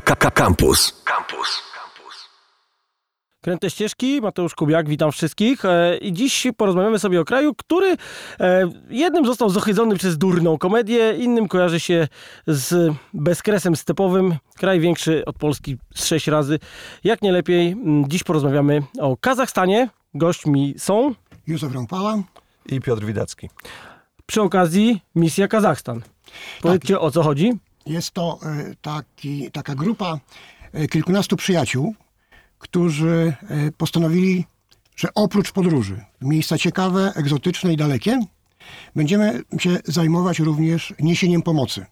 Campus. Campus. Kręte ścieżki, Mateusz Kubiak, witam wszystkich. E, I dziś porozmawiamy sobie o kraju, który e, jednym został zohydzony przez durną komedię, innym kojarzy się z bezkresem stepowym. Kraj większy od Polski z sześć razy. Jak nie lepiej, dziś porozmawiamy o Kazachstanie. Gośćmi są Józef Rąpała i Piotr Widacki. Przy okazji misja Kazachstan. Powiedzcie tak. o co chodzi. Jest to e, taki, taka grupa kilkunastu przyjaciół, którzy e, postanowili, że oprócz podróży w miejsca ciekawe, egzotyczne i dalekie, będziemy się zajmować również niesieniem pomocy.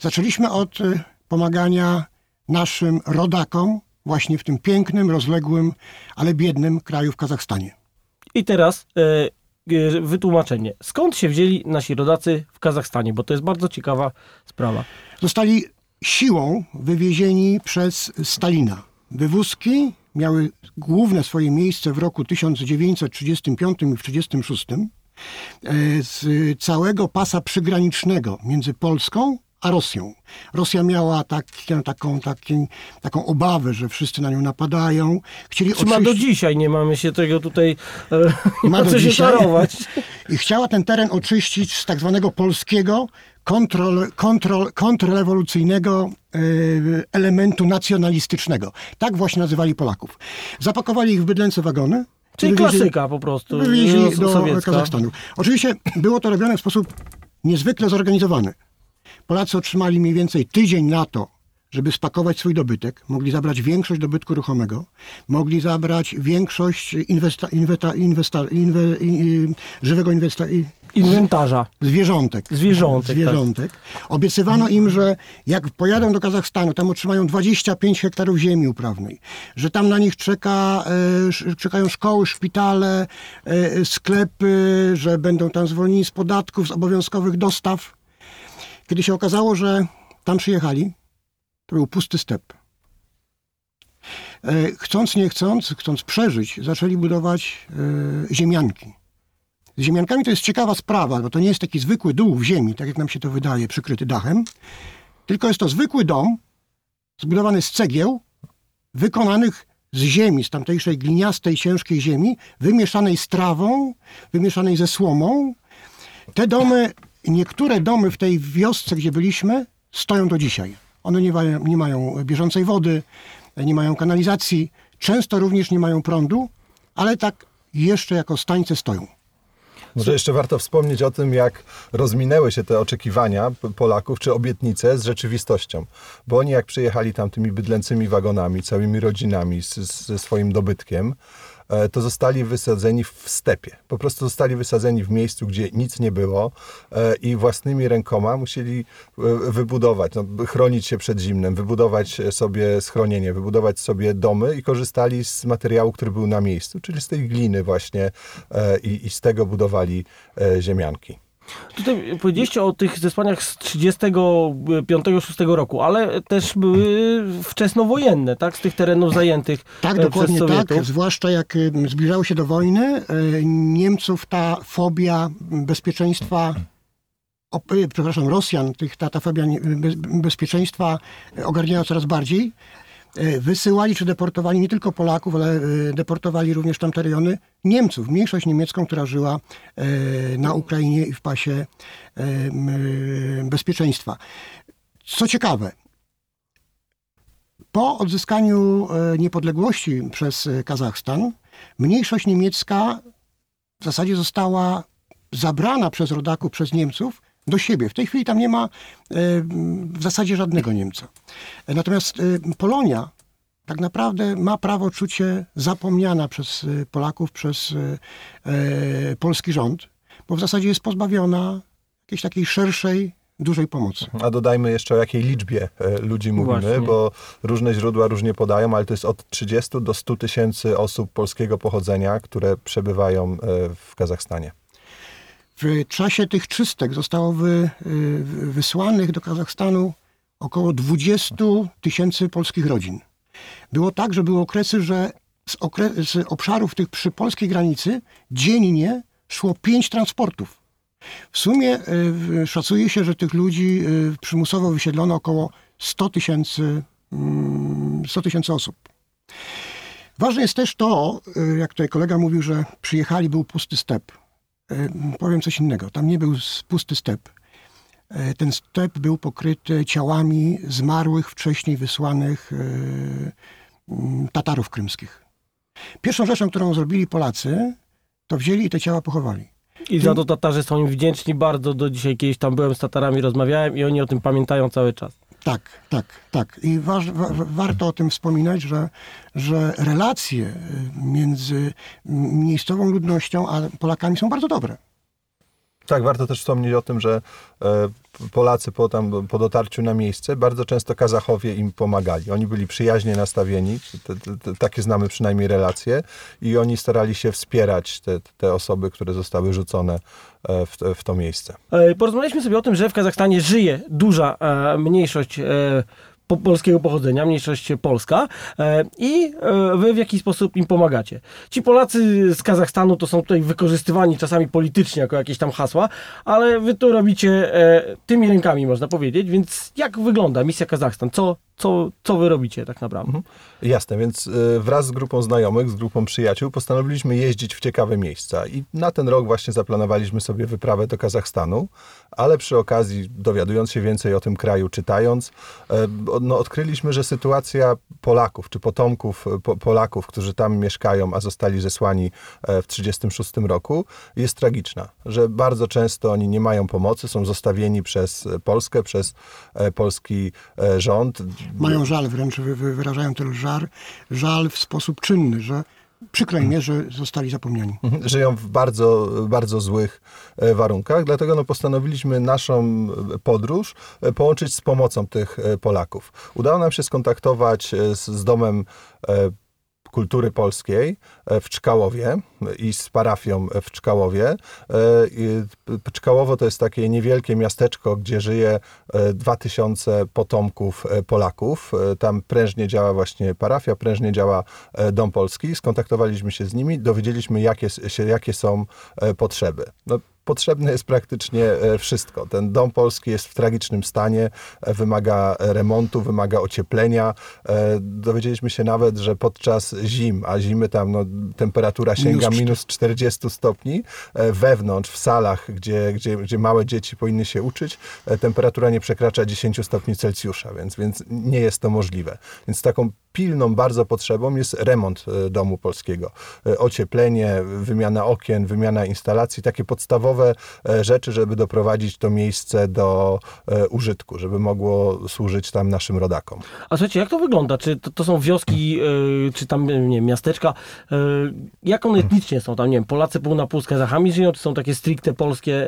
Zaczęliśmy od e, pomagania naszym rodakom właśnie w tym pięknym, rozległym, ale biednym kraju w Kazachstanie. I teraz e, wytłumaczenie. Skąd się wzięli nasi rodacy w Kazachstanie? Bo to jest bardzo ciekawa sprawa. Zostali siłą wywiezieni przez Stalina. Wywózki miały główne swoje miejsce w roku 1935 i 1936 e, z całego pasa przygranicznego między Polską a Rosją. Rosja miała tak, taką, taką, taką obawę, że wszyscy na nią napadają. Chcieli Czy oczyścić... do dzisiaj, nie mamy się tego tutaj e, ma do dzisiaj. I chciała ten teren oczyścić z tak zwanego polskiego kontrol, kontrol, kontrrewolucyjnego e, elementu nacjonalistycznego. Tak właśnie nazywali Polaków. Zapakowali ich w bydlęce wagony. Czyli wywieźli, klasyka po prostu. Wywieźli do sowiecka. Kazachstanu. Oczywiście było to robione w sposób niezwykle zorganizowany. Polacy otrzymali mniej więcej tydzień na to, żeby spakować swój dobytek. Mogli zabrać większość dobytku ruchomego, mogli zabrać większość inwesta, inwesta, inwesta, inwe, in, żywego inwesta, inwentarza. Zwierzątek. Zwierzątek. Tak. Zwierzątek. Tak. Obiecywano im, że jak pojadą do Kazachstanu, tam otrzymają 25 hektarów ziemi uprawnej, że tam na nich czeka, e, czekają szkoły, szpitale, e, sklepy, że będą tam zwolnieni z podatków, z obowiązkowych dostaw. Kiedy się okazało, że tam przyjechali, to był pusty step. E, chcąc, nie chcąc, chcąc przeżyć, zaczęli budować e, ziemianki. Z ziemiankami to jest ciekawa sprawa, bo to nie jest taki zwykły dół w ziemi, tak jak nam się to wydaje, przykryty dachem, tylko jest to zwykły dom zbudowany z cegieł, wykonanych z ziemi, z tamtejszej gliniastej, ciężkiej ziemi, wymieszanej z trawą, wymieszanej ze słomą. Te domy, niektóre domy w tej wiosce, gdzie byliśmy, stoją do dzisiaj. One nie mają, nie mają bieżącej wody, nie mają kanalizacji, często również nie mają prądu, ale tak jeszcze jako stańce stoją. Może jeszcze warto wspomnieć o tym, jak rozminęły się te oczekiwania Polaków, czy obietnice z rzeczywistością. Bo oni jak przyjechali tam tymi bydlęcymi wagonami, całymi rodzinami, z, ze swoim dobytkiem, to zostali wysadzeni w stepie. Po prostu zostali wysadzeni w miejscu, gdzie nic nie było e, i własnymi rękoma musieli e, wybudować, no, chronić się przed zimnem, wybudować sobie schronienie, wybudować sobie domy i korzystali z materiału, który był na miejscu, czyli z tej gliny właśnie i, i z tego budowali ziemianki. Tutaj powiedzieliście o tych zesłaniach z 35-6 roku, ale też były wczesnowojenne, tak? Z tych terenów zajętych Tak, dokładnie tak. Zwłaszcza jak zbliżało się do wojny, Niemców ta fobia bezpieczeństwa przepraszam, Rosjan, tych, ta, ta fobia bezpieczeństwa ogarniała coraz bardziej. E, wysyłali czy deportowali nie tylko Polaków, ale e, deportowali również tamte rejony Niemców, mniejszość niemiecką, która żyła e, na Ukrainie i w pasie bezpieczeństwa. Co ciekawe, po odzyskaniu niepodległości przez Kazachstan, mniejszość niemiecka w zasadzie została zabrana przez rodaków, przez Niemców do siebie. W tej chwili tam nie ma e, w zasadzie żadnego Niemca. Natomiast e, Polonia tak naprawdę ma prawo czuć się zapomniana przez e, Polaków, przez polski rząd, bo w zasadzie jest pozbawiona jakiejś takiej szerszej dużej pomocy. A dodajmy jeszcze o jakiej liczbie ludzi mówimy, Właśnie. bo różne źródła różnie podają, ale to jest od 30 do 100 tysięcy osób polskiego pochodzenia, które przebywają w Kazachstanie. W czasie tych czystek zostało wy, y, wysłanych do Kazachstanu około 20 tysięcy polskich rodzin. Było tak, że były okresy, że z, okre z obszarów tych przy polskiej granicy dziennie szło pięć transportów. W sumie y, szacuje się, że tych ludzi y, przymusowo wysiedlono około 100 tysięcy mm, 100 tysięcy osób. Ważne jest też to, jak tutaj kolega mówił, że przyjechali, był pusty step. Y, Powiem coś innego. Tam nie był pusty step. Y, Ten step był pokryty ciałami zmarłych, wcześniej wysłanych mm, Tatarów krymskich. Pierwszą rzeczą, którą zrobili Polacy, to wzięli i te ciała pochowali. I za to Tatarzy są im wdzięczni bardzo. Do dzisiaj kiedyś tam byłem z Tatarami, rozmawiałem i oni o tym pamiętają cały czas. Tak, tak, tak. I wa, wa- warto o tym wspominać, że, że relacje między miejscową ludnością a Polakami są bardzo dobre. Tak, warto też wspomnieć o tym, że e, Polacy po, tam, po dotarciu na miejsce bardzo często Kazachowie im pomagali. Oni byli przyjaźnie nastawieni, te, te, te, takie znamy przynajmniej relacje, i oni starali się wspierać te, osoby, które zostały rzucone e, w, w to miejsce. E, Porozmawialiśmy sobie o tym, że w Kazachstanie żyje duża mniejszość po, polskiego pochodzenia, mniejszość polska e, i e, wy w jakiś sposób im pomagacie. Ci Polacy z Kazachstanu to są tutaj wykorzystywani czasami politycznie jako jakieś tam hasła, ale wy to robicie e, tymi rękami, można powiedzieć, więc jak wygląda misja Kazachstan? Co, co, co wy robicie tak naprawdę? Jasne, więc y, wraz z grupą znajomych, z grupą przyjaciół postanowiliśmy jeździć w ciekawe miejsca i na ten rok właśnie zaplanowaliśmy sobie wyprawę do Kazachstanu, ale przy okazji dowiadując się więcej o tym kraju, czytając, e, no, odkryliśmy, że sytuacja Polaków, czy potomków e, po, Polaków, którzy tam mieszkają, a zostali zesłani e, w 1936 roku, jest tragiczna, że bardzo często oni nie mają pomocy, są zostawieni przez e, Polskę, przez e, polski e, rząd. Mają żal, wręcz wy- wy- wyrażają ten żar, żal w sposób czynny, że przykro im że zostali zapomniani. Żyją w bardzo, bardzo złych e, warunkach. Dlatego no, postanowiliśmy naszą e, podróż e, połączyć z pomocą tych Polaków. Udało nam się skontaktować z, z Domem Kultury Polskiej e, w Czkałowie i z parafią w Czkałowie. E, Czkałowo to jest takie niewielkie miasteczko, gdzie żyje e, 2000 potomków e, Polaków. E, Tam prężnie działa właśnie parafia, prężnie działa Dom Polski. Skontaktowaliśmy się z nimi, dowiedzieliśmy jakie, się, jakie są potrzeby. No, potrzebne jest praktycznie e, wszystko. Ten dom polski jest w tragicznym stanie, e, wymaga remontu, wymaga ocieplenia. E, Dowiedzieliśmy się nawet, że podczas zim, a zimy tam no, temperatura sięga Minus minus 40 stopni, wewnątrz, w salach, gdzie, gdzie, gdzie małe dzieci powinny się uczyć, temperatura nie przekracza 10 stopni Celsjusza, więc, więc nie jest to możliwe. Więc taką pilną bardzo potrzebą jest remont domu polskiego. Ocieplenie, wymiana okien, wymiana instalacji, takie podstawowe e, rzeczy, żeby doprowadzić to miejsce do e, użytku, żeby mogło służyć tam naszym rodakom. A słuchajcie, jak to wygląda? Czy to, to są wioski, e, czy tam, nie wiem, miasteczka? Jak one etnicznie są tam, nie wiem, Polacy pół na pół z Kazachami żyją, czy są takie stricte polskie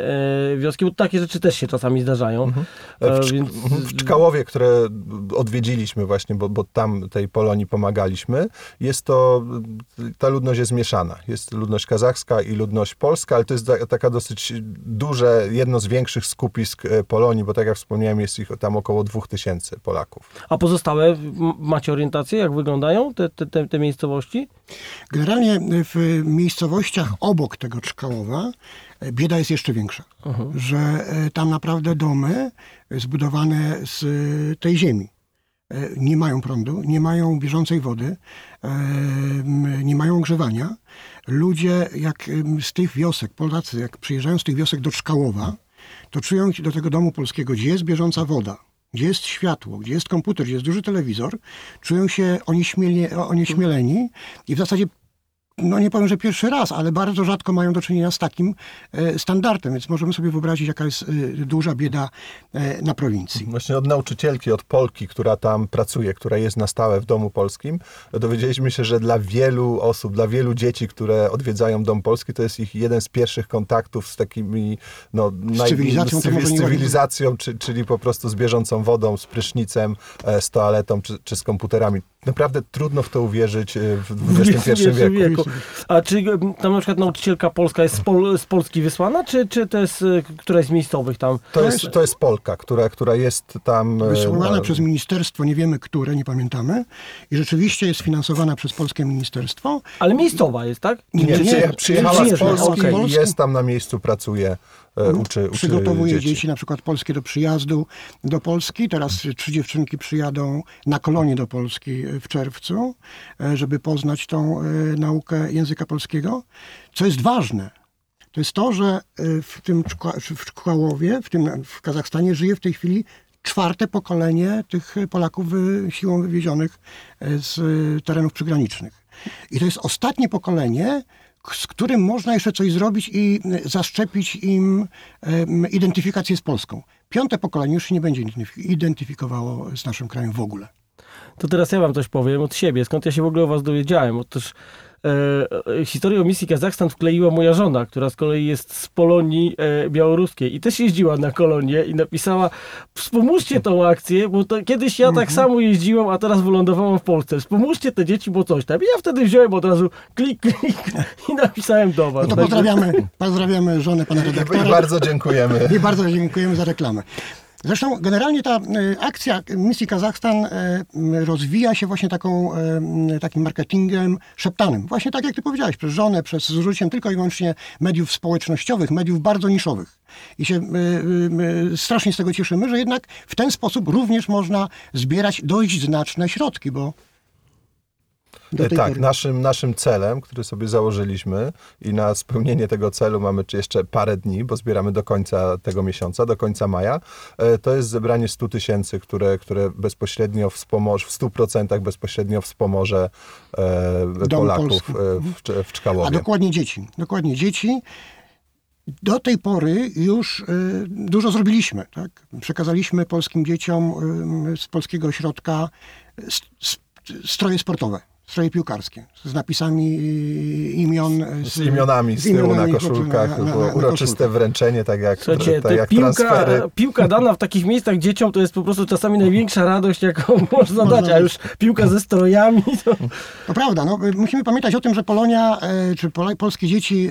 wioski? Bo takie rzeczy też się czasami zdarzają. E, W, więc... w Czkałowie, które odwiedziliśmy właśnie, bo, bo tam tej Polonii pomagaliśmy, jest to, ta ludność jest mieszana. Jest ludność kazachska i ludność polska, ale to jest ta- taka dosyć duże, jedno z większych skupisk e, Polonii, bo tak jak wspomniałem, jest ich tam około 2000 Polaków. A pozostałe, macie orientację, jak wyglądają te, te, te, miejscowości? Generalnie w miejscowościach obok tego Czkałowa e, bieda jest jeszcze większa. Że e, tam naprawdę domy zbudowane z e, tej ziemi e, nie mają prądu, nie mają bieżącej wody, e, nie mają ogrzewania. Ludzie jak z tych wiosek, Polacy jak przyjeżdżają z tych wiosek do Czkałowa, to czują się do tego domu polskiego, gdzie jest bieżąca woda, gdzie jest światło, gdzie jest komputer, gdzie jest duży telewizor, czują się onieśmieleni i w zasadzie no nie powiem, że pierwszy raz, ale bardzo rzadko mają do czynienia z takim e, standardem, więc możemy sobie wyobrazić, jaka jest e, duża bieda e, na prowincji. Właśnie od nauczycielki, od Polki, która tam pracuje, która jest na stałe w domu polskim, dowiedzieliśmy się, że dla wielu osób, dla wielu dzieci, które odwiedzają dom polski, to jest ich jeden z pierwszych kontaktów z takimi, no, naj- cywilizacją z, z cywilizacją czy, czyli po prostu z bieżącą wodą, z prysznicem, z toaletą czy, czy z komputerami. Naprawdę trudno w to uwierzyć w XXI wieku. A czy m, tam na przykład nauczycielka polska jest z, Pol, z Polski wysłana, czy, czy to jest e, któraś z miejscowych tam? To jest, to jest Polka, która, która jest tam... e, Wysłana na- przez ministerstwo, nie wiemy które, nie pamiętamy, i rzeczywiście jest finansowana przez polskie ministerstwo. Ale miejscowa jest, tak? Nie, Nie, nie, przyjechała z Polski okej. i jest tam na miejscu, pracuje e, uczy, uczy przygotowuje dzieci. dzieci. na przykład polskie do przyjazdu do Polski. Teraz trzy dziewczynki przyjadą na kolonie do Polski w czerwcu, e, żeby poznać tą e, naukę języka polskiego. Co jest ważne, to jest to, że e, w tym w Czkałowie, w tym w Kazachstanie żyje w tej chwili czwarte pokolenie tych Polaków siłą wywiezionych e, z e, terenów przygranicznych. I to jest ostatnie pokolenie, z którym można jeszcze coś zrobić i e, zaszczepić im identyfikację z Polską. Piąte pokolenie już się nie będzie identyf- identyfikowało z naszym krajem w ogóle. To teraz ja wam coś powiem od siebie, skąd ja się w ogóle o was dowiedziałem. Otóż e, e, historię o misji Kazachstan wkleiła moja żona, która z kolei jest z Polonii e, białoruskiej i też jeździła na kolonię i napisała wspomóżcie tą akcję, bo to, kiedyś ja tak samo jeździłam, a teraz wylądowałam w Polsce. Wspomóżcie te dzieci, bo coś tam. I ja wtedy wziąłem od razu klik, klik i napisałem do was. No to pozdrawiamy, pozdrawiamy żonę pana I redaktora. bardzo dziękujemy. I bardzo dziękujemy za reklamę. Zresztą generalnie ta e, akcja misji Kazachstan e, m, rozwija się właśnie taką, takim marketingiem szeptanym. Właśnie tak jak ty powiedziałeś, przez żonę, przez z użyciem tylko i wyłącznie mediów społecznościowych, mediów bardzo niszowych. I się strasznie z tego cieszymy, że jednak w ten sposób również można zbierać dość znaczne środki, bo Tak, pory... naszym, naszym celem, który sobie założyliśmy i na spełnienie tego celu mamy jeszcze parę dni, bo zbieramy do końca tego miesiąca, do końca maja, e, to jest zebranie 100 tysięcy, które, które bezpośrednio wspomoże, w 100% bezpośrednio wspomoże e, Polaków e, w, w A Czkałowie. dokładnie dzieci. Dokładnie dzieci. Do tej pory już y, dużo zrobiliśmy. Tak? Przekazaliśmy polskim dzieciom z polskiego ośrodka stroje sportowe, stroje piłkarskie z napisami y, imion. y, Z imionami z tyłu na imionami koszulkach, na- na- było na uroczyste koszulkach. wręczenie, tak jak, Słuchajcie, tak jak piłka, transfery. piłka dana w takich miejscach dzieciom to jest po prostu czasami największa radość, jaką można Można dać, a już piłka ze strojami to... To prawda, no, y, musimy pamiętać o tym, że Polonia, czy Pola, polskie dzieci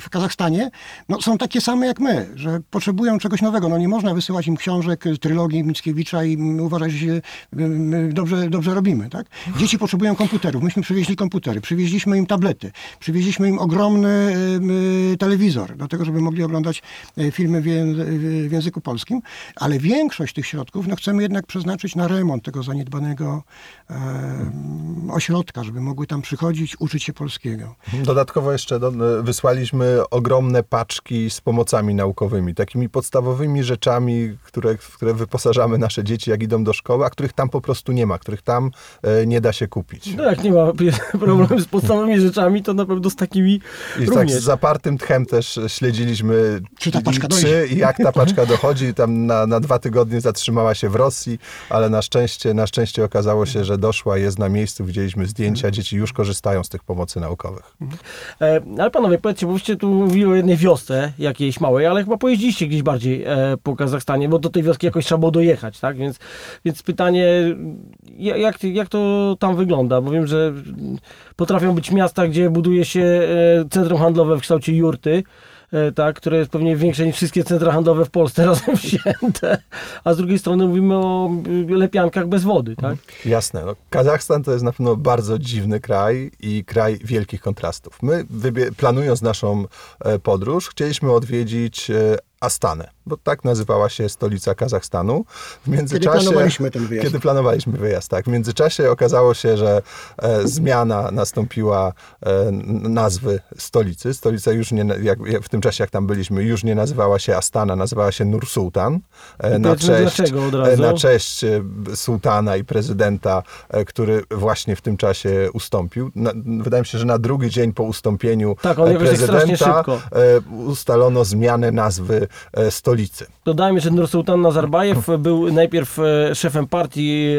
w, Kazachstanie no, są takie same jak my, że potrzebują czegoś nowego. No, nie można wysyłać im książek, trylogii Mickiewicza i m, uważać, że się dobrze, dobrze robimy. Tak? Dzieci potrzebują komputerów. Myśmy przywieźli komputery, przywieźliśmy im tablety, przywieźliśmy im ogromny y, telewizor do tego, żeby mogli oglądać e, filmy w, w języku polskim, ale większość tych środków no, chcemy jednak przeznaczyć na remont tego zaniedbanego em, ośrodka, żeby mogły tam przychodzić, uczyć się polskiego. Dodatkowo jeszcze do, wysłaliśmy ogromne paczki z pomocami naukowymi, takimi podstawowymi rzeczami, które, w które wyposażamy nasze dzieci, jak idą do szkoły, a których tam po prostu nie ma, których tam e, nie da się kupić. No jak nie ma problemu z podstawowymi rzeczami, to na pewno z takimi I tak również. z zapartym tchem też śledziliśmy, Czy ta paczka czy dojdzie. i jak ta paczka dochodzi. Tam na, na dwa tygodnie zatrzymała się w Rosji, ale na szczęście, na szczęście okazało się, że doszła, jest na miejscu, widzieliśmy zdjęcia, dzieci już korzystają z tych pomocy naukowych. E, ale panowie, powiedzcie, bo byście tu mówili o jednej wiosce jakiejś małej, ale chyba pojeździliście gdzieś bardziej e, po Kazachstanie, bo do tej wioski jakoś trzeba było dojechać, tak? Więc, więc pytanie, ja- jak, jak to tam wygląda? Bo wiem, że potrafią być miasta, gdzie buduje się e, centrum handlowe w kształcie jurty, tak, które jest pewnie większe niż wszystkie centra handlowe w Polsce razem wzięte, a z drugiej strony mówimy o y, lepiankach bez wody, tak? Jasne. No, Kazachstan to jest na pewno bardzo dziwny kraj i kraj wielkich kontrastów. My, planując naszą e, podróż, chcieliśmy odwiedzić e, Astanę, bo tak nazywała się stolica Kazachstanu. W międzyczasie, planowaliśmy ten wyjazd. Kiedy planowaliśmy wyjazd, tak. W międzyczasie okazało się, że e, zmiana nastąpiła e, nazwy stolicy. Stolica już nie, jak w tym czasie, jak tam byliśmy, już nie nazywała się Astana, nazywała się Nur Sultan. E, na cześć, od e, razu. na cześć e, sułtana i prezydenta, e, który właśnie w tym czasie ustąpił. Na, wydaje mi się, że na drugi dzień po ustąpieniu Tak, e, tak e, ustalono zmianę nazwy e, stolicy. Dodajmy, że Nursultan Nazarbajew był najpierw e, szefem partii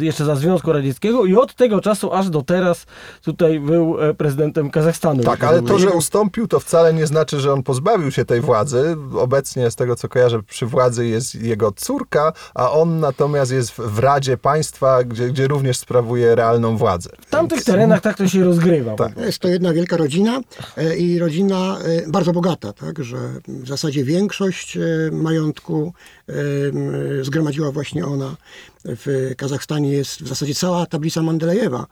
e, jeszcze za Związku Radzieckiego i od tego czasu aż do teraz tutaj był e, prezydentem Kazachstanu. Tak, ale to, że ustąpił, to wcale nie znaczy, że on pozbawił się tej władzy. Obecnie, z tego co kojarzę, przy władzy jest jego córka, a on natomiast jest w, Radzie Państwa, gdzie, gdzie również sprawuje realną władzę. W tamtych terenach tak to się rozgrywa. Tak. Jest to jedna wielka rodzina e, i rodzina e, bardzo bogata, tak, że w zasadzie większość e, majątku zgromadziła właśnie ona. W Kazachstanie jest w zasadzie cała tablica Mandelejewa.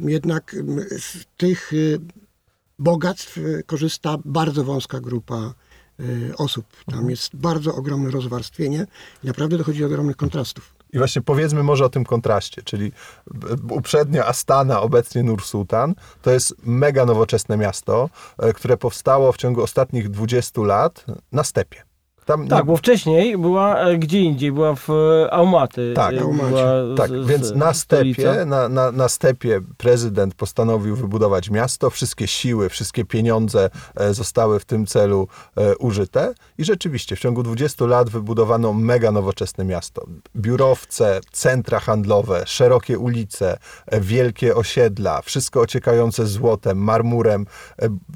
Jednak z tych bogactw y, korzysta bardzo wąska grupa y, osób. Tam jest bardzo ogromne rozwarstwienie i naprawdę dochodzi do ogromnych kontrastów. I właśnie powiedzmy może o tym kontraście, czyli b- uprzednio Astana, obecnie Nur-Sultan, to jest mega nowoczesne miasto, które powstało w ciągu ostatnich 20 lat na stepie. Tam Tak, bo wcześniej była e, gdzie indziej, była w e, Almaty. Tak, e, Tak, z- więc na stepie, na, na, na stepie prezydent postanowił wybudować miasto, wszystkie siły, wszystkie pieniądze zostały w tym celu użyte i rzeczywiście w ciągu 20 lat wybudowano mega nowoczesne miasto. Biurowce, centra handlowe, szerokie ulice, wielkie osiedla, wszystko ociekające złotem, marmurem,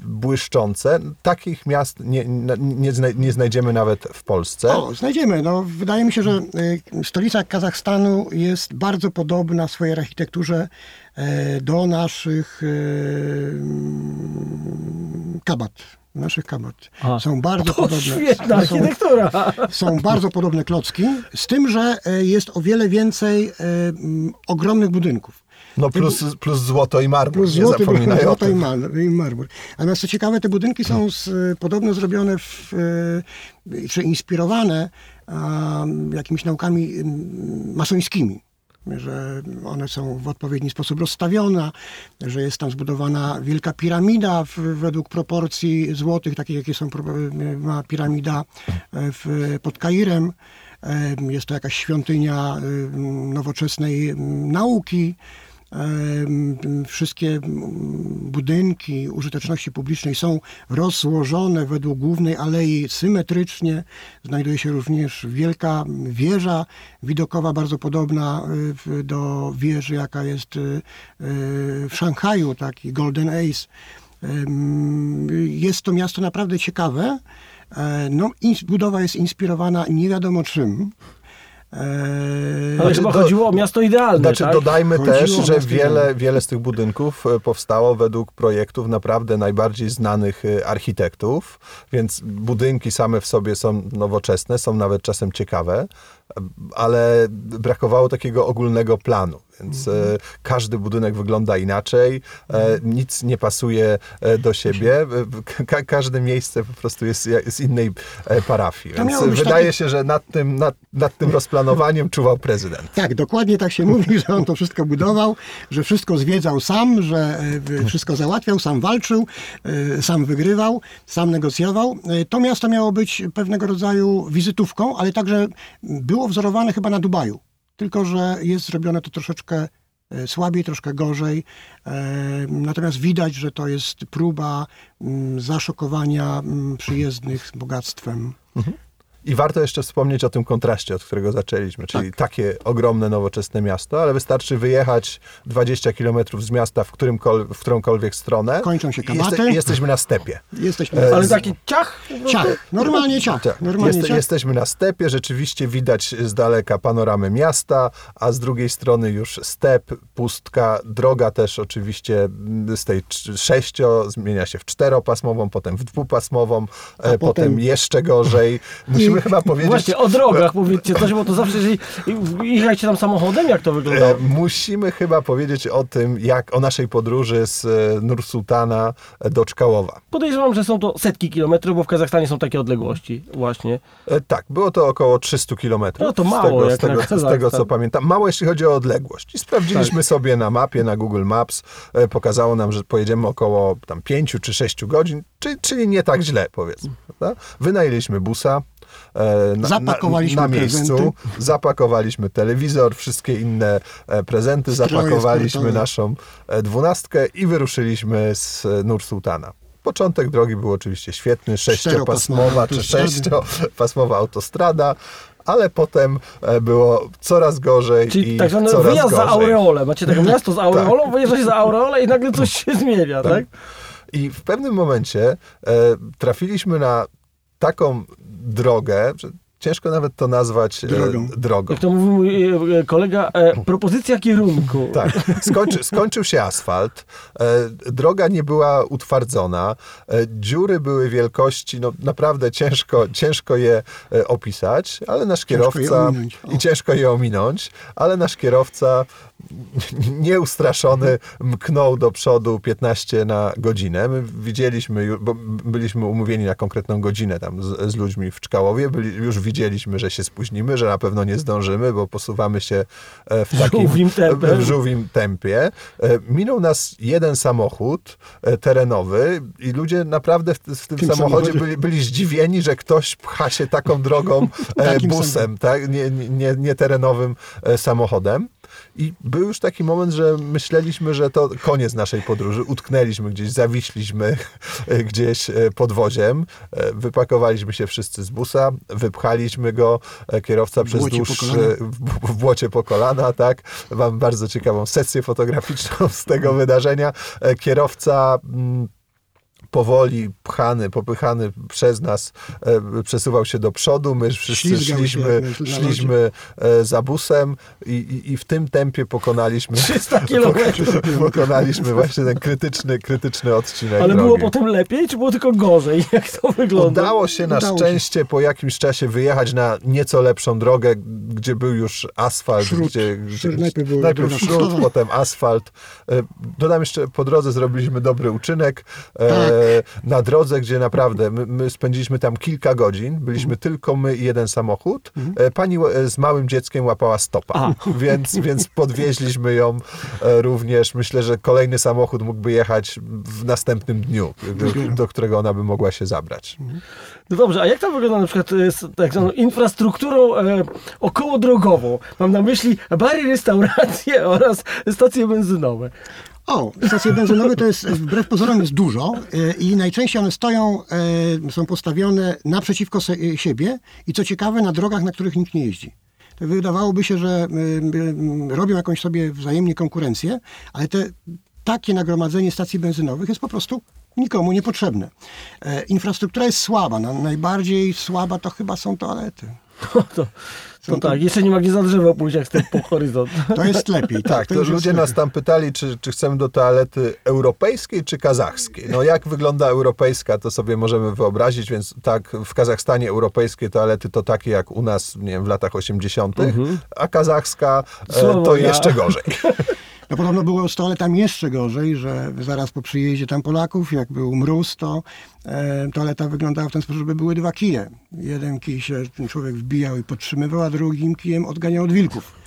błyszczące. Takich miast nie, nie, nie znajdziemy nawet w Polsce. O, znajdziemy. No, wydaje mi się, że y, stolica Kazachstanu jest bardzo podobna w swojej architekturze e, do naszych mm, kabat. Naszych kabat. Są bardzo To podobne. świetna są, architektura. są bardzo podobne klocki, z tym, że e, jest o wiele więcej e, ogromnych budynków. No plus, plus złoto i marmur, Plus nie złoty, zapominaj o złoto i, mar, i marmur. Natomiast co ciekawe, te budynki są z, podobno zrobione, w, e, czy inspirowane a, jakimiś naukami masońskimi. Że one są w odpowiedni sposób rozstawione, że jest tam zbudowana wielka piramida w, według proporcji złotych, takich jakie są ma piramida e, w, pod Kairem. E, Jest to jakaś świątynia nowoczesnej nauki. Wszystkie budynki użyteczności publicznej są rozłożone według głównej alei symetrycznie. Znajduje się również wielka wieża widokowa, bardzo podobna w- do wieży, jaka jest y, y, w Szanghaju, taki Golden Ace. Jest to miasto naprawdę ciekawe. E, No, budowa jest inspirowana nie wiadomo czym. E, Ale Znaczy, chyba do- chodziło o miasto idealne, Znaczy, tak? dodajmy Chodziło też, że wiele, wiele z tych budynków e, powstało według projektów naprawdę najbardziej znanych e, architektów, więc budynki same w sobie są nowoczesne, są nawet czasem ciekawe, ale brakowało takiego ogólnego planu. Więc e, każdy budynek wygląda inaczej, e, nic nie pasuje e, do siebie. Ka każde miejsce po prostu jest z innej parafii. Więc wydaje takie- się, że nad tym, nad, nad tym rozplanowaniem czuwał prezydent. Tak, dokładnie tak się mówi, że on to wszystko budował, że wszystko zwiedzał sam, że wszystko załatwiał, sam walczył, sam wygrywał, sam negocjował. To miasto miało być pewnego rodzaju wizytówką, ale także było wzorowane chyba na Dubaju. Tylko, że jest zrobione to troszeczkę e, słabiej, troszkę gorzej. E, Natomiast widać, że to jest próba mm, zaszokowania mm, przyjezdnych bogactwem. I warto jeszcze wspomnieć o tym kontraście, od którego zaczęliśmy, czyli Tak. takie ogromne, nowoczesne miasto, ale wystarczy wyjechać 20 kilometrów z miasta w, którymkol, w którąkolwiek stronę. Kończą się kabaty. jesteśmy na stepie. Jesteśmy E, Ale taki ciach? ciach, normalnie ciach. Tak, Normalnie jest, ciach. jesteśmy na stepie, rzeczywiście widać z daleka panoramę miasta, a z drugiej strony już step, pustka, droga też oczywiście mm, z tej sześcio zmienia się w czteropasmową, potem w dwupasmową, e, potem, potem- jeszcze gorzej. Musimy chyba powiedzieć... Właśnie o drogach powiedzcie coś, bo to zawsze, jeżeli jechaliście tam samochodem, jak to E, wyglądało? musimy chyba powiedzieć o tym, jak o naszej podróży z e, Nursultana do Czkałowa. Podejrzewam, że są to setki kilometrów, bo w Kazachstanie są takie odległości właśnie. E, Tak, było to około 300 kilometrów. No to z mało tego, z jak tego, na z tego, Kazachstan. co pamiętam. Mało, jeśli chodzi o odległość. I sprawdziliśmy Tak. sobie na mapie, na Google Maps. E, Pokazało nam, że pojedziemy około tam 5 czy 6 godzin, czy, czyli nie tak źle, powiedzmy. Prawda? Wynajęliśmy busa. E, Na, Zapakowaliśmy na, na miejscu, prezenty. zapakowaliśmy telewizor, wszystkie inne e, prezenty, Stroje zapakowaliśmy sportowe. naszą e, dwunastkę i wyruszyliśmy z e, Nursultana. Początek drogi był oczywiście świetny, sześciopasmowa czy sześciopasmowa autostrada, ale potem było coraz gorzej Czyli i tak zwany coraz wyjazd za gorzej. aureolę. Macie takie miasto z aureolą, wyjeżdżacie za aureolę i nagle coś się zmienia, tak? I w pewnym momencie e, trafiliśmy na taką drogę, ciężko nawet to nazwać e, Drogą. drogą. Jak to mówił mój e, kolega, e, propozycja kierunku. Tak, skończy, skończył się asfalt, e, droga nie była utwardzona, e, dziury były wielkości, no naprawdę ciężko, ciężko je e, opisać, ale nasz Ciężko je kierowca i ciężko je ominąć, ale nasz kierowca nieustraszony mknął do przodu 15 na godzinę. My widzieliśmy, bo byliśmy umówieni na konkretną godzinę tam z, z ludźmi w Czkałowie, byli, już widzieliśmy, że się spóźnimy, że na pewno nie zdążymy, bo posuwamy się e, w takim Żółwim tempem. żółwim tempie. E, Minął nas jeden samochód e, terenowy i ludzie naprawdę w, w tym Tym samochodzie samochodzie. byli, byli zdziwieni, że ktoś pcha się taką drogą busem, tak? nie, nie, nie terenowym samochodem. I był już taki moment, że myśleliśmy, że to koniec naszej podróży. Utknęliśmy gdzieś, zawiśliśmy e, gdzieś e, pod woziem. E, Wypakowaliśmy się wszyscy z busa, wypchaliśmy go. Kierowca przez błocie dłuższy w, błocie po kolana, tak. Mam bardzo ciekawą sesję fotograficzną z tego wydarzenia. Kierowca mm, powoli pchany, popychany przez nas e, przesuwał się do przodu. My wszyscy Ślizgał się szliśmy, na szliśmy e, za busem i, i, i w tym tempie pokonaliśmy 300 kilometrów. pokonaliśmy właśnie ten krytyczny, krytyczny odcinek Ale drogi. było potem lepiej, czy było tylko gorzej? Jak to wygląda? Udało się na Udało się. szczęście po jakimś czasie wyjechać na nieco lepszą drogę, gdzie był już asfalt. Gdzie, gdzie, najpierw najpierw potem asfalt. E, Dodam jeszcze, po drodze zrobiliśmy dobry uczynek. E, Tak. Na drodze, gdzie naprawdę my, my spędziliśmy tam kilka godzin, byliśmy tylko my i jeden samochód. E, Pani e, z małym dzieckiem łapała stopa, więc, więc podwieźliśmy ją e, również. Myślę, że kolejny samochód mógłby jechać w następnym dniu, do, którego ona by mogła się zabrać. No dobrze, a jak to wygląda na przykład e, z tak zwaną infrastrukturą e, okołodrogową? Mam na myśli bary, restauracje oraz stacje benzynowe. O, stacje benzynowe to jest, wbrew pozorom jest dużo e, i najczęściej one stoją, e, są postawione naprzeciwko e, siebie i co ciekawe na drogach, na których nikt nie jeździ. To wydawałoby się, że robią jakąś sobie wzajemnie konkurencję, ale te, takie nagromadzenie stacji benzynowych jest po prostu nikomu niepotrzebne. Infrastruktura jest słaba, na, najbardziej słaba to chyba są toalety. No to, to tak, jeszcze nie ma gdzie za drzewo pójść, jak stąd po horyzont. To jest lepiej. Tak, to już jest ludzie lepiej. nas tam pytali, czy, czy chcemy do toalety europejskiej czy kazachskiej. No jak wygląda europejska, to sobie możemy wyobrazić, więc tak, w Kazachstanie europejskie toalety to takie jak u nas, nie wiem, w latach 80., a kazachska e, to Słowo ja. jeszcze gorzej. No podobno było z toaletami jeszcze gorzej, że zaraz po przyjeździe tam Polaków, jak był mróz, to e, toaleta wyglądała w ten sposób, żeby były dwa kije. Jeden kij się ten człowiek wbijał i podtrzymywał, a drugim kijem odganiał od wilków.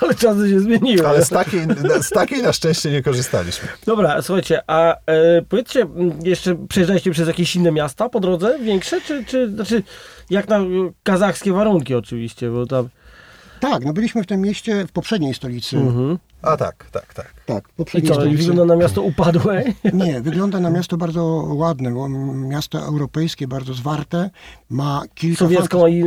Ale czasy się zmieniły. Ale z takiej, z takiej na szczęście nie korzystaliśmy. Dobra, słuchajcie, a e, powiedzcie, jeszcze przejeżdżaliście przez jakieś inne miasta po drodze, większe, czy, czy znaczy, jak na e, kazachskie warunki oczywiście, bo tam... Tak, no byliśmy w tym mieście w poprzedniej stolicy. A tak, tak, tak. Tak, w I poprzedniej co, stolicy. wygląda na miasto upadłe? Nie, wygląda na miasto bardzo ładne, bo miasto europejskie, bardzo zwarte, ma kilka... Sowiecką i,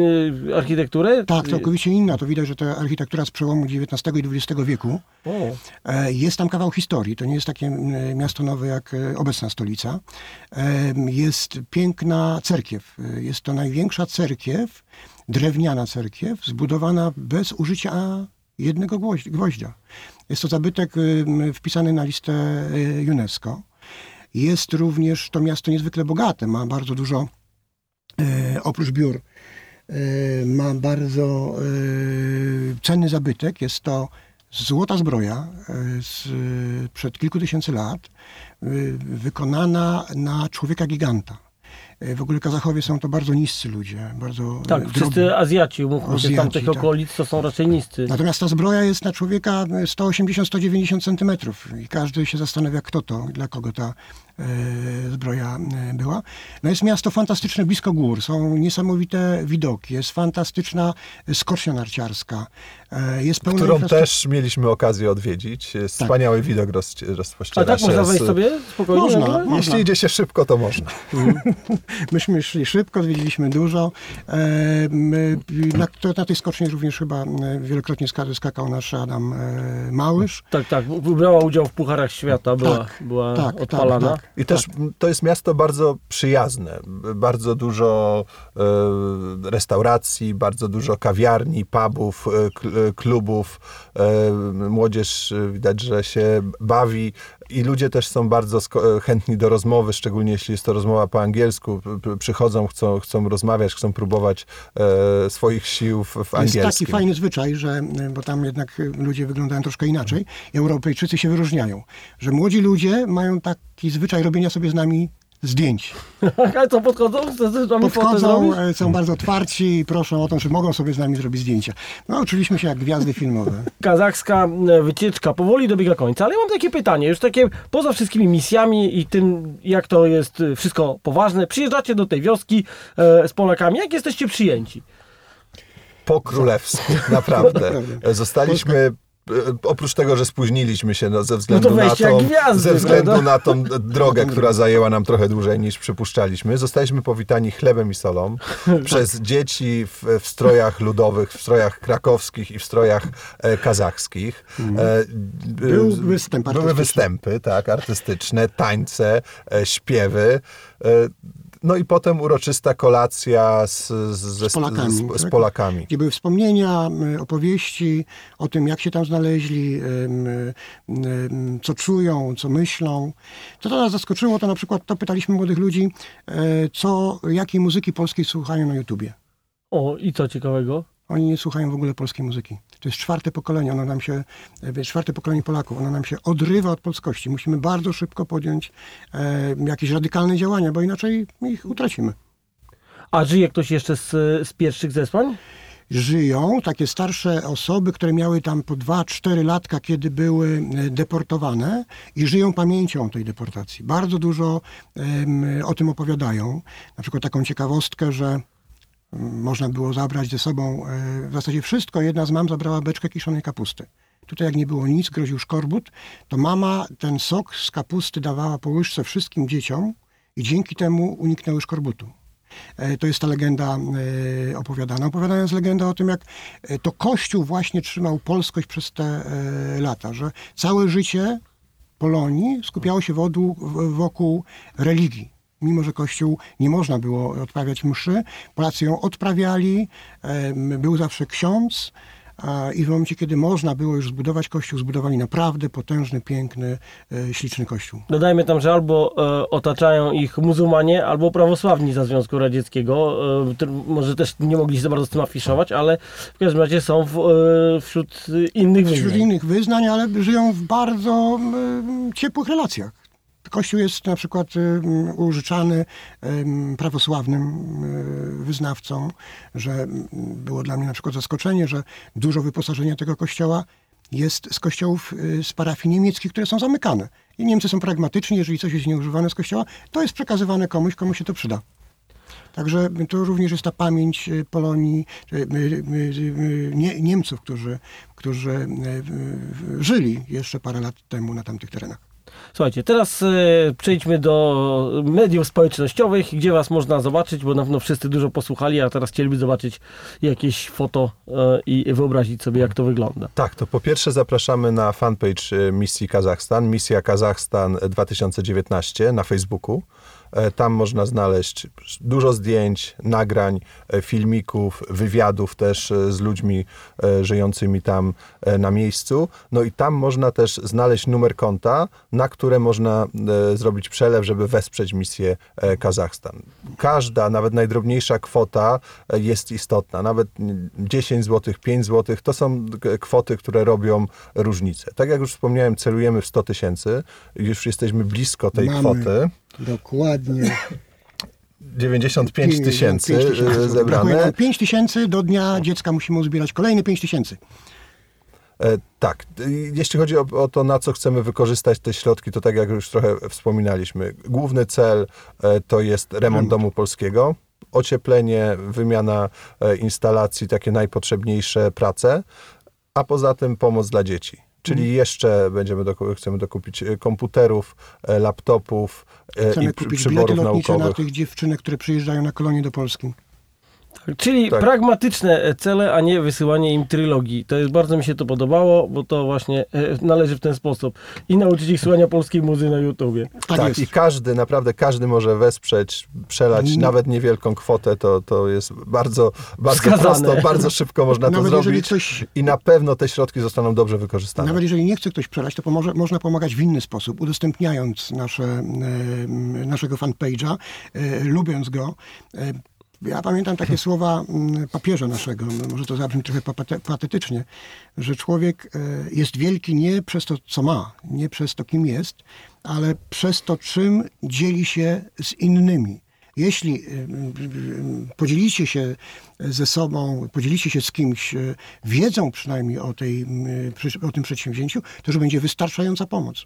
y, architekturę? Tak, całkowicie inna. To widać, że to architektura z przełomu XIX i XX wieku. O, E, Jest tam kawał historii. To nie jest takie m, miasto nowe jak e, obecna stolica. E, Jest piękna cerkiew. E, Jest to największa cerkiew, drewniana cerkiew, zbudowana bez użycia jednego gwoździa. Jest to zabytek wpisany na listę e, UNESCO. Jest również to miasto niezwykle bogate. Ma bardzo dużo, e, oprócz biur, e, ma bardzo cenny zabytek. Jest to złota zbroja z, przed kilku tysięcy lat, wykonana na człowieka giganta. E, W ogóle Kazachowie są to bardzo niscy ludzie, bardzo e, tak, drobni. wszyscy Azjaci, umówmy się, z tamtych tak. okolic to są raczej niscy. Natomiast ta zbroja jest na człowieka 180-190 centymetrów i każdy się zastanawia, kto to, dla kogo ta e, zbroja e, była. No jest miasto fantastyczne, blisko gór, są niesamowite widoki, jest fantastyczna skocznia narciarska, e, jest pełna Którą też mieliśmy okazję odwiedzić. Wspaniały widok roz, A rozpościera tak się. można z- wejść sobie spokojnie? Można, można. Jeśli idzie się szybko, to można. Myśmy szli szybko, zwiedziliśmy dużo. E, na, na tej skoczni również chyba e, wielokrotnie ska- skakał nasz Adam e, Małysz. Tak, tak, brała udział w Pucharach Świata, była, Tak, była tak, odpalana. tak, I też to jest miasto bardzo przyjazne. Bardzo dużo e, restauracji, bardzo dużo kawiarni, pubów, e, e, klubów. Młodzież widać, że się bawi i ludzie też są bardzo e, chętni do rozmowy, szczególnie jeśli jest to rozmowa po angielsku. Przychodzą, chcą, chcą rozmawiać, chcą próbować e, swoich sił w, w Jest angielskim. taki fajny zwyczaj, że, y, bo tam jednak y, ludzie wyglądają troszkę inaczej. Europejczycy się wyróżniają, że młodzi ludzie mają taki zwyczaj robienia sobie z nami zdjęć. A co, podchodzą? Podchodzą, e, są bardzo otwarci i proszą o to, czy mogą sobie z nami zrobić zdjęcia. No, uczyliśmy się jak gwiazdy filmowe. Kazachska e, wycieczka powoli dobiega końca, ale ja mam takie pytanie, już takie poza wszystkimi misjami i tym, jak to jest e, wszystko poważne, przyjeżdżacie do tej wioski z Polakami, jak jesteście przyjęci? po królewsku, naprawdę. Zostaliśmy, oprócz tego, że spóźniliśmy się no, ze względu, No na, tą, gwiazdy, ze względu na tą drogę, która zajęła nam trochę dłużej niż przypuszczaliśmy. Zostaliśmy powitani chlebem i solą przez dzieci w, w strojach ludowych, w strojach krakowskich i w strojach e, kazachskich. E, Był e, występ Były występy, tak, artystyczne, tańce, e, śpiewy. No i potem uroczysta kolacja z, z, ze- Z Polakami. z, z tak? Polakami. Gdzie były wspomnienia, y, opowieści o tym, jak się tam znaleźli, y, ym, co czują, co myślą. Co to nas zaskoczyło, to na przykład to pytaliśmy młodych ludzi, co, jakiej muzyki polskiej słuchają na YouTubie. O, i co ciekawego? Oni nie słuchają w ogóle polskiej muzyki. To jest czwarte pokolenie, ono nam się, e, czwarte pokolenie Polaków, ono nam się odrywa od polskości. Musimy bardzo szybko podjąć e, jakieś radykalne działania, bo inaczej ich utracimy. A żyje ktoś jeszcze z, z pierwszych zesłań? żyją takie starsze osoby, które miały tam po 2-4 latka, kiedy były e, deportowane i żyją pamięcią tej deportacji. Bardzo dużo em, o tym opowiadają. Na przykład taką ciekawostkę, że można było zabrać ze sobą e, w zasadzie wszystko. Jedna z mam zabrała beczkę kiszonej kapusty. Tutaj jak nie było nic, groził szkorbut, to mama ten sok z kapusty dawała po łyżce wszystkim dzieciom i dzięki temu uniknęły szkorbutu. E, To jest ta legenda e, opowiadana. Opowiadając legendę o tym, jak to Kościół właśnie trzymał polskość przez te lata, że całe życie Polonii skupiało się wokół, wokół religii. Mimo, że Kościół nie można było odprawiać mszy, Polacy ją odprawiali, był zawsze ksiądz i w momencie, kiedy można było już zbudować Kościół, zbudowali naprawdę potężny, piękny, e, śliczny Kościół. Dodajmy tam, że albo e, otaczają ich muzułmanie, albo prawosławni za Związku Radzieckiego. E, może też nie mogli się za bardzo z tym afiszować, ale w każdym razie są w, wśród innych wśród wyznań. innych wyznań, ale żyją w bardzo ciepłych relacjach. Kościół jest na przykład użyczany prawosławnym mm, wyznawcom, że było dla mnie na przykład zaskoczenie, że dużo wyposażenia tego kościoła jest z kościołów y, z parafii niemieckich, które są zamykane. I Niemcy są pragmatyczni, jeżeli coś jest nieużywane z kościoła, to jest przekazywane komuś, komu się to przyda. Także to również jest ta pamięć y, Polonii, y, nie, Niemców, którzy, którzy y, żyli jeszcze parę lat temu na tamtych terenach. Słuchajcie, teraz e, przejdźmy do mediów społecznościowych, gdzie was można zobaczyć, bo na pewno wszyscy dużo posłuchali, a teraz chcieliby zobaczyć jakieś foto e, i wyobrazić sobie, jak to wygląda. Tak, to po pierwsze zapraszamy na fanpage e, Misji Kazachstan, Misja Kazachstan 2019 na Facebooku. E, Tam można znaleźć dużo zdjęć, nagrań, e, filmików, wywiadów też e, z ludźmi żyjącymi tam na miejscu. No i tam można też znaleźć numer konta, na które można zrobić przelew, żeby wesprzeć misję Kazachstan. Każda, nawet najdrobniejsza kwota jest istotna. Nawet mm, 10 zł, 5 zł to są kwoty, które robią różnicę. Tak jak już wspomniałem, celujemy w 100 tysięcy. Już jesteśmy blisko tej Mamy. kwoty. Dokładnie. 95 tysięcy e, zebrane. nam 5 tysięcy, do dnia dziecka musimy uzbierać kolejne 5 tysięcy. E, tak, jeśli chodzi o, o to, na co chcemy wykorzystać te środki, to tak jak już trochę wspominaliśmy, główny cel e, to jest remont domu polskiego, ocieplenie, wymiana e, instalacji, takie najpotrzebniejsze prace, a poza tym pomoc dla dzieci. Czyli jeszcze będziemy doku- chcemy dokupić e, komputerów, e, laptopów e, Chcemy i kupić bilety przyborów lotnicze na naukowych. tych dziewczynek, które przyjeżdżają na kolonie do Polski. Czyli Tak. pragmatyczne cele, a nie wysyłanie im trylogii. To jest bardzo mi się to podobało, bo to właśnie e, należy w ten sposób. I nauczyć ich słuchania polskiej muzy na YouTubie. Tak, Tak, i każdy, naprawdę każdy może wesprzeć, przelać Mm. nawet niewielką kwotę, to, to jest bardzo, bardzo Wskazane. prosto, bardzo szybko można to Nawet jeżeli zrobić ktoś i na pewno te środki zostaną dobrze wykorzystane. Nawet jeżeli nie chce ktoś przelać, to pomoże, można pomagać w inny sposób, udostępniając nasze, e, naszego fanpage'a, e, lubiąc go. E, ja pamiętam takie słowa mm, papieża naszego, może to zabrzmi trochę patetycznie, że człowiek e, jest wielki nie przez to, co ma, nie przez to, kim jest, ale przez to, czym dzieli się z innymi. Jeśli y, podzielicie się ze sobą, podzielicie się z kimś y, wiedzą przynajmniej o, tej, o tym przedsięwzięciu, to już będzie wystarczająca pomoc.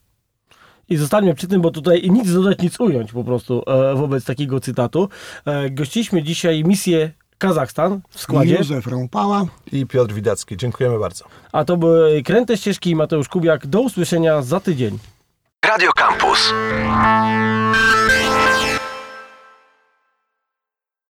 I zostańmy przy tym, bo tutaj nic dodać, nic ująć po prostu e, wobec takiego cytatu. E, gościliśmy dzisiaj misję Kazachstan w składzie, Józef Rąpała. I Piotr Widacki, dziękujemy bardzo. a to były Kręte Ścieżki i Mateusz Kubiak. Do usłyszenia za tydzień. Radio Campus.